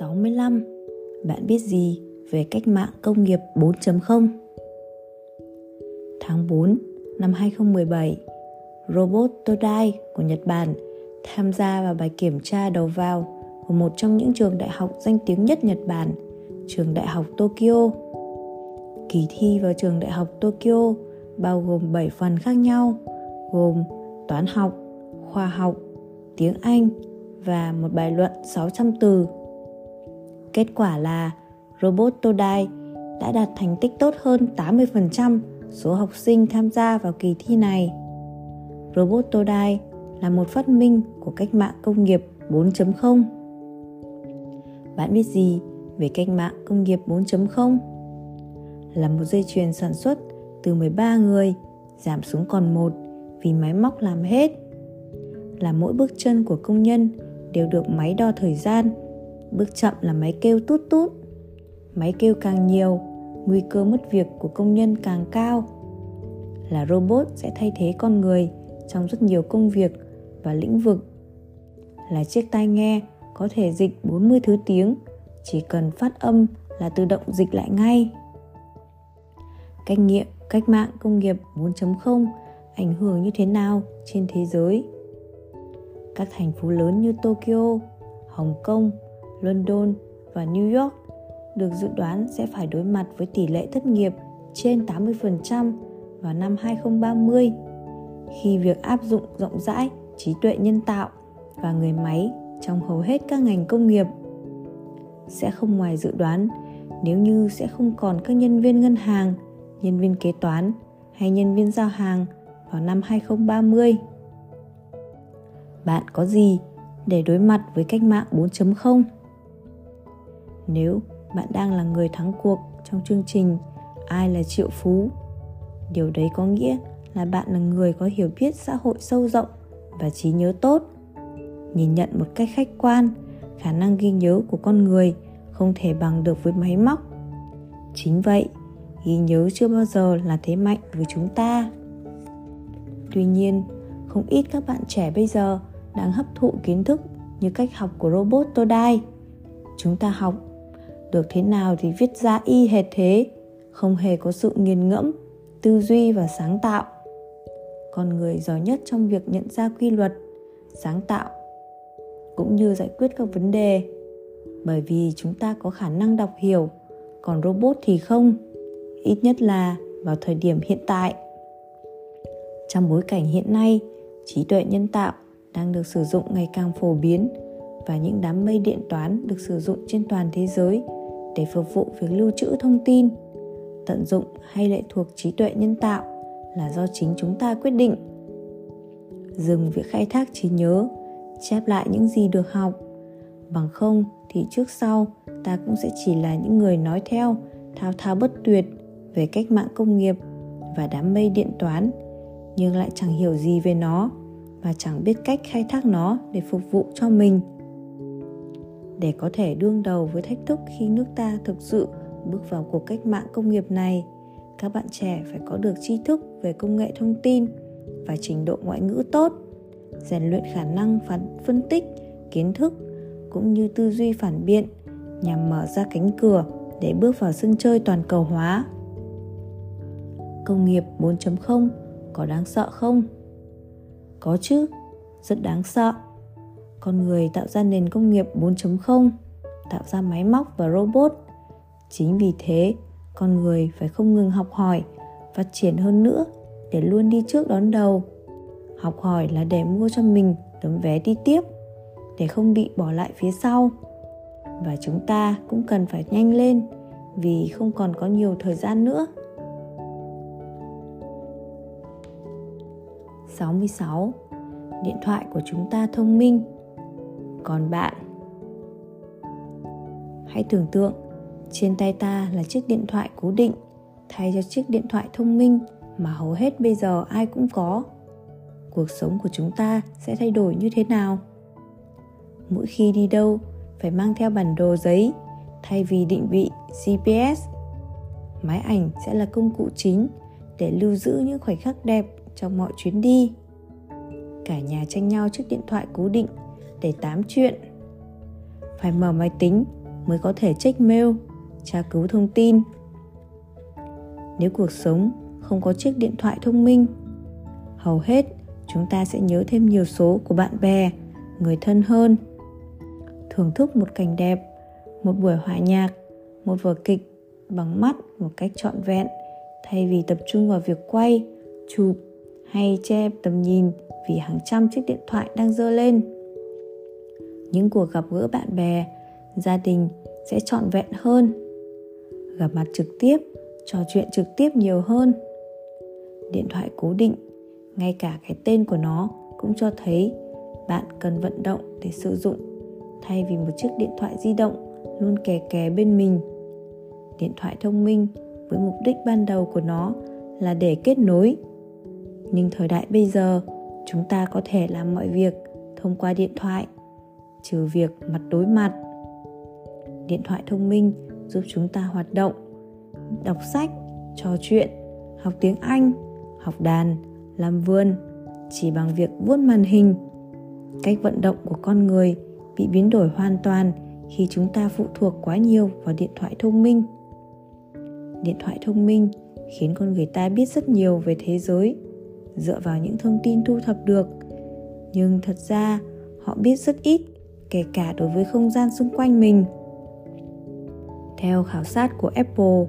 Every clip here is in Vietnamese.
65. Bạn biết gì về cách mạng công nghiệp 4.0? Tháng 4 năm 2017, robot Todai của Nhật Bản tham gia vào bài kiểm tra đầu vào của một trong những trường đại học danh tiếng nhất Nhật Bản, trường đại học Tokyo. Kỳ thi vào trường đại học Tokyo bao gồm 7 phần khác nhau, gồm toán học, khoa học, tiếng Anh và một bài luận 600 từ. Kết quả là robot Todai đã đạt thành tích tốt hơn 80% số học sinh tham gia vào kỳ thi này. Robot Todai là một phát minh của cách mạng công nghiệp 4.0. Bạn biết gì về cách mạng công nghiệp 4.0? Là một dây chuyền sản xuất từ 13 người, giảm xuống còn một vì máy móc làm hết. Là mỗi bước chân của công nhân đều được máy đo thời gian. Bước chậm là máy kêu tút tút. Máy kêu càng nhiều, nguy cơ mất việc của công nhân càng cao. Là robot sẽ thay thế con người trong rất nhiều công việc và lĩnh vực. Là chiếc tai nghe có thể dịch 40 thứ tiếng, chỉ cần phát âm là tự động dịch lại ngay. Cách nghiệm cách mạng công nghiệp 4.0 ảnh hưởng như thế nào trên thế giới? Các thành phố lớn như Tokyo, Hồng Kông, London và New York được dự đoán sẽ phải đối mặt với tỷ lệ thất nghiệp trên 80% vào năm 2030 khi việc áp dụng rộng rãi trí tuệ nhân tạo và người máy trong hầu hết các ngành công nghiệp sẽ không ngoài dự đoán nếu như sẽ không còn các nhân viên ngân hàng, nhân viên kế toán hay nhân viên giao hàng vào năm 2030. Bạn có gì để đối mặt với cách mạng 4.0? Nếu bạn đang là người thắng cuộc trong chương trình Ai là triệu phú, điều đấy có nghĩa là bạn là người có hiểu biết xã hội sâu rộng và trí nhớ tốt. Nhìn nhận một cách khách quan, khả năng ghi nhớ của con người không thể bằng được với máy móc. Chính vậy, ghi nhớ chưa bao giờ là thế mạnh với chúng ta. Tuy nhiên, không ít các bạn trẻ bây giờ đang hấp thụ kiến thức như cách học của robot Todai. Chúng ta học được thế nào thì viết ra y hệt thế, không hề có sự nghiền ngẫm, tư duy và sáng tạo. Con người giỏi nhất trong việc nhận ra quy luật, sáng tạo cũng như giải quyết các vấn đề. Bởi vì chúng ta có khả năng đọc hiểu còn robot thì không ít nhất là vào thời điểm hiện tại. Trong bối cảnh hiện nay trí tuệ nhân tạo đang được sử dụng ngày càng phổ biến và những đám mây điện toán được sử dụng trên toàn thế giới để phục vụ việc lưu trữ thông tin, tận dụng hay lệ thuộc trí tuệ nhân tạo là do chính chúng ta quyết định. Dừng việc khai thác trí nhớ, chép lại những gì được học. Bằng không thì trước sau, ta cũng sẽ chỉ là những người nói theo, thao thao bất tuyệt về cách mạng công nghiệp và đám mây điện toán, nhưng lại chẳng hiểu gì về nó và chẳng biết cách khai thác nó để phục vụ cho mình để có thể đương đầu với thách thức khi nước ta thực sự bước vào cuộc cách mạng công nghiệp này. Các bạn trẻ phải có được tri thức về công nghệ thông tin và trình độ ngoại ngữ tốt, rèn luyện khả năng phán phân tích, kiến thức, cũng như tư duy phản biện nhằm mở ra cánh cửa để bước vào sân chơi toàn cầu hóa. Công nghiệp 4.0 có đáng sợ không? Có chứ, rất đáng sợ con người tạo ra nền công nghiệp 4.0 tạo ra máy móc và robot. Chính vì thế, con người phải không ngừng học hỏi, phát triển hơn nữa để luôn đi trước đón đầu. Học hỏi là để mua cho mình tấm vé đi tiếp, để không bị bỏ lại phía sau. Và chúng ta cũng cần phải nhanh lên vì không còn có nhiều thời gian nữa. 66 Điện thoại của chúng ta thông minh. Còn bạn. Hãy tưởng tượng, trên tay ta là chiếc điện thoại cố định, thay cho chiếc điện thoại thông minh mà hầu hết bây giờ ai cũng có. Cuộc sống của chúng ta sẽ thay đổi như thế nào? Mỗi khi đi đâu, phải mang theo bản đồ giấy, thay vì định vị gps máy ảnh sẽ là công cụ chính để lưu giữ những khoảnh khắc đẹp trong mọi chuyến đi. Cả nhà tranh nhau chiếc điện thoại cố định để tám chuyện phải mở máy tính mới có thể check mail, tra cứu thông tin. Nếu cuộc sống không có chiếc điện thoại thông minh, hầu hết chúng ta sẽ nhớ thêm nhiều số của bạn bè, người thân hơn. Thưởng thức một cảnh đẹp, một buổi hòa nhạc, một vở kịch bằng mắt một cách trọn vẹn thay vì tập trung vào việc quay, chụp hay che tầm nhìn vì hàng trăm chiếc điện thoại đang dơ lên. Những cuộc gặp gỡ bạn bè, gia đình sẽ trọn vẹn hơn. Gặp mặt trực tiếp, trò chuyện trực tiếp nhiều hơn. Điện thoại cố định, ngay cả cái tên của nó cũng cho thấy bạn cần vận động để sử dụng thay vì một chiếc điện thoại di động luôn kè kè bên mình. Điện thoại thông minh với mục đích ban đầu của nó là để kết nối nhưng thời đại bây giờ chúng ta có thể làm mọi việc thông qua điện thoại trừ việc mặt đối mặt. Điện thoại thông minh giúp chúng ta hoạt động, đọc sách, trò chuyện, học tiếng anh, học đàn, làm vườn, chỉ bằng việc vuốt màn hình. Cách vận động của con người bị biến đổi hoàn toàn khi chúng ta phụ thuộc quá nhiều vào điện thoại thông minh. Điện thoại thông minh khiến con người ta biết rất nhiều về thế giới, dựa vào những thông tin thu thập được. Nhưng thật ra, họ biết rất ít kể cả đối với không gian xung quanh mình theo khảo sát của Apple,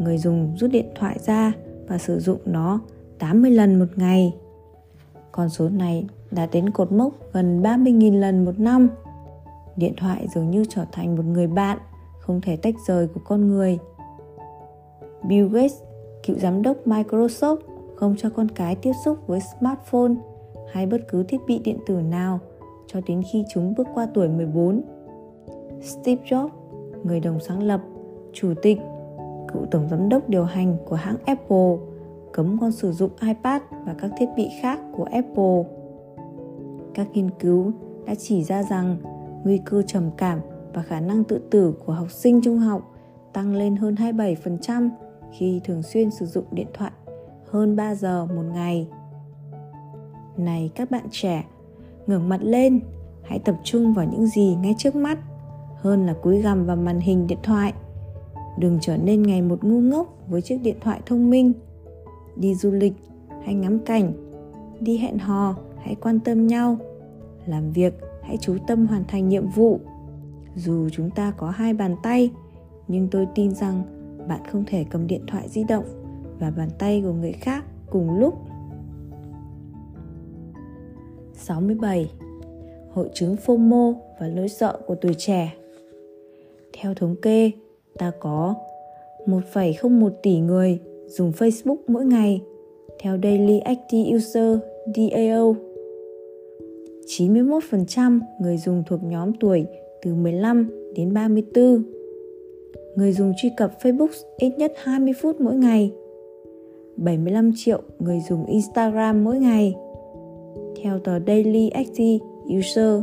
người dùng rút điện thoại ra và sử dụng nó 80 lần một ngày. Con số này đã đến cột mốc gần 30.000 lần một năm. Điện thoại dường như trở thành một người bạn không thể tách rời của con người. Bill Gates, cựu giám đốc Microsoft, không cho con cái tiếp xúc với smartphone hay bất cứ thiết bị điện tử nào cho đến khi chúng bước qua tuổi 14. Steve Jobs, người đồng sáng lập, chủ tịch, cựu tổng giám đốc điều hành của hãng Apple, cấm con sử dụng iPad và các thiết bị khác của Apple. Các nghiên cứu đã chỉ ra rằng nguy cơ trầm cảm và khả năng tự tử của học sinh trung học tăng lên hơn 27% khi thường xuyên sử dụng điện thoại hơn 3 giờ một ngày. Này các bạn trẻ, ngẩng mặt lên, hãy tập trung vào những gì ngay trước mắt hơn là cúi gằm vào màn hình điện thoại. Đừng trở nên ngày một ngu ngốc với chiếc điện thoại thông minh. Đi du lịch hay ngắm cảnh, đi hẹn hò hãy quan tâm nhau, làm việc hãy chú tâm hoàn thành nhiệm vụ. Dù chúng ta có hai bàn tay, nhưng tôi tin rằng bạn không thể cầm điện thoại di động và bàn tay của người khác cùng lúc. 67. Hội chứng FOMO và nỗi sợ của tuổi trẻ Theo thống kê, ta có 1,01 tỷ người dùng Facebook mỗi ngày theo Daily Active User DAO. 91% người dùng thuộc nhóm tuổi từ 15 đến 34. Người dùng truy cập Facebook ít nhất 20 phút mỗi ngày 75 triệu người dùng Instagram mỗi ngày. Theo tờ Daily Active User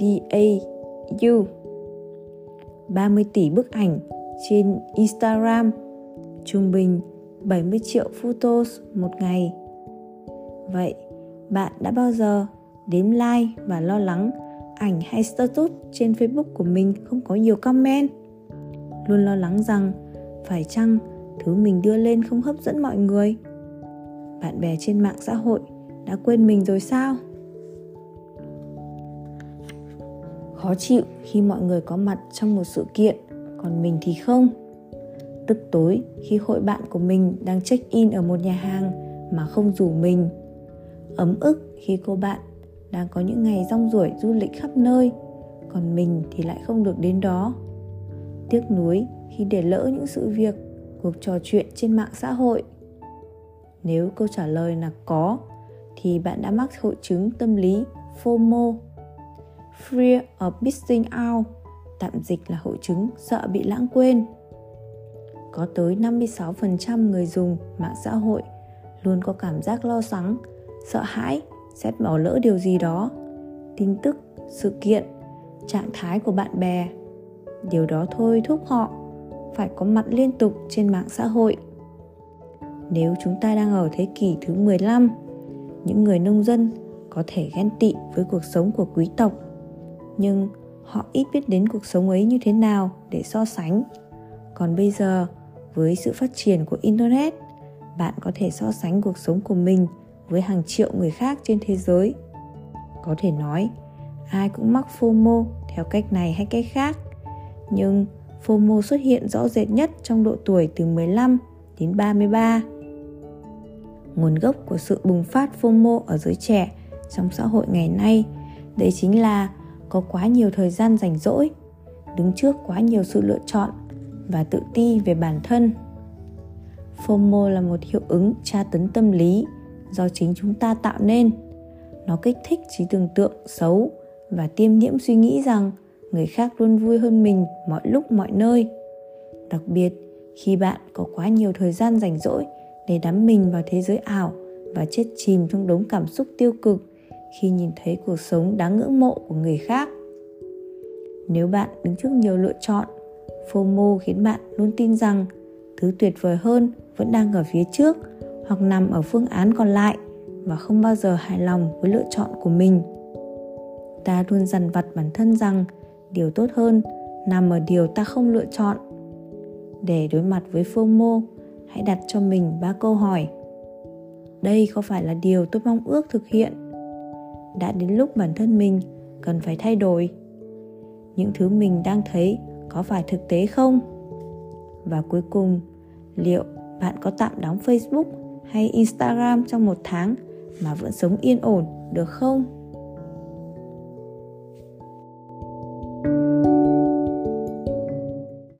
DAU 30 tỷ bức ảnh trên Instagram trung bình 70 triệu photos một ngày. Vậy, bạn đã bao giờ đếm like và lo lắng ảnh hay status trên Facebook của mình không có nhiều comment? Luôn lo lắng rằng phải chăng thứ mình đưa lên không hấp dẫn mọi người bạn bè trên mạng xã hội đã quên mình rồi sao? Khó chịu khi mọi người có mặt trong một sự kiện, còn mình thì không. Tức tối khi hội bạn của mình đang check in ở một nhà hàng mà không rủ mình. Ấm ức khi cô bạn đang có những ngày rong ruổi du lịch khắp nơi, còn mình thì lại không được đến đó. Tiếc nuối khi để lỡ những sự việc, cuộc trò chuyện trên mạng xã hội. Nếu câu trả lời là có thì bạn đã mắc hội chứng tâm lý FOMO Fear of Missing Out tạm dịch là hội chứng sợ bị lãng quên. Có tới 56% người dùng mạng xã hội luôn có cảm giác lo lắng, sợ hãi sẽ bỏ lỡ điều gì đó, tin tức, sự kiện, trạng thái của bạn bè. Điều đó thôi thúc họ phải có mặt liên tục trên mạng xã hội. Nếu chúng ta đang ở thế kỷ thứ 15, những người nông dân có thể ghen tị với cuộc sống của quý tộc, nhưng họ ít biết đến cuộc sống ấy như thế nào để so sánh. Còn bây giờ với sự phát triển của internet bạn có thể so sánh cuộc sống của mình với hàng triệu người khác trên thế giới. Có thể nói ai cũng mắc FOMO theo cách này hay cách khác. Nhưng FOMO xuất hiện rõ rệt nhất trong độ tuổi từ 15 đến 33. Nguồn gốc của sự bùng phát FOMO ở giới trẻ trong xã hội ngày nay đấy chính là có quá nhiều thời gian rảnh rỗi, đứng trước quá nhiều sự lựa chọn và tự ti về bản thân. FOMO là một hiệu ứng tra tấn tâm lý do chính chúng ta tạo nên. Nó kích thích trí tưởng tượng xấu và tiêm nhiễm suy nghĩ rằng người khác luôn vui hơn mình mọi lúc mọi nơi đặc biệt khi bạn có quá nhiều thời gian rảnh rỗi để đắm mình vào thế giới ảo và chết chìm trong đống cảm xúc tiêu cực khi nhìn thấy cuộc sống đáng ngưỡng mộ của người khác. Nếu bạn đứng trước nhiều lựa chọn, fomo khiến bạn luôn tin rằng thứ tuyệt vời hơn vẫn đang ở phía trước hoặc nằm ở phương án còn lại và không bao giờ hài lòng với lựa chọn của mình. Ta luôn dằn vặt bản thân rằng điều tốt hơn nằm ở điều ta không lựa chọn. Để đối mặt với fomo hãy đặt cho mình ba câu hỏi. Đây có phải là điều tôi mong ước thực hiện? Đã đến lúc bản thân mình cần phải thay đổi. Những thứ mình đang thấy có phải thực tế không? Và cuối cùng, liệu bạn có tạm đóng facebook hay instagram trong một tháng mà vẫn sống yên ổn được không?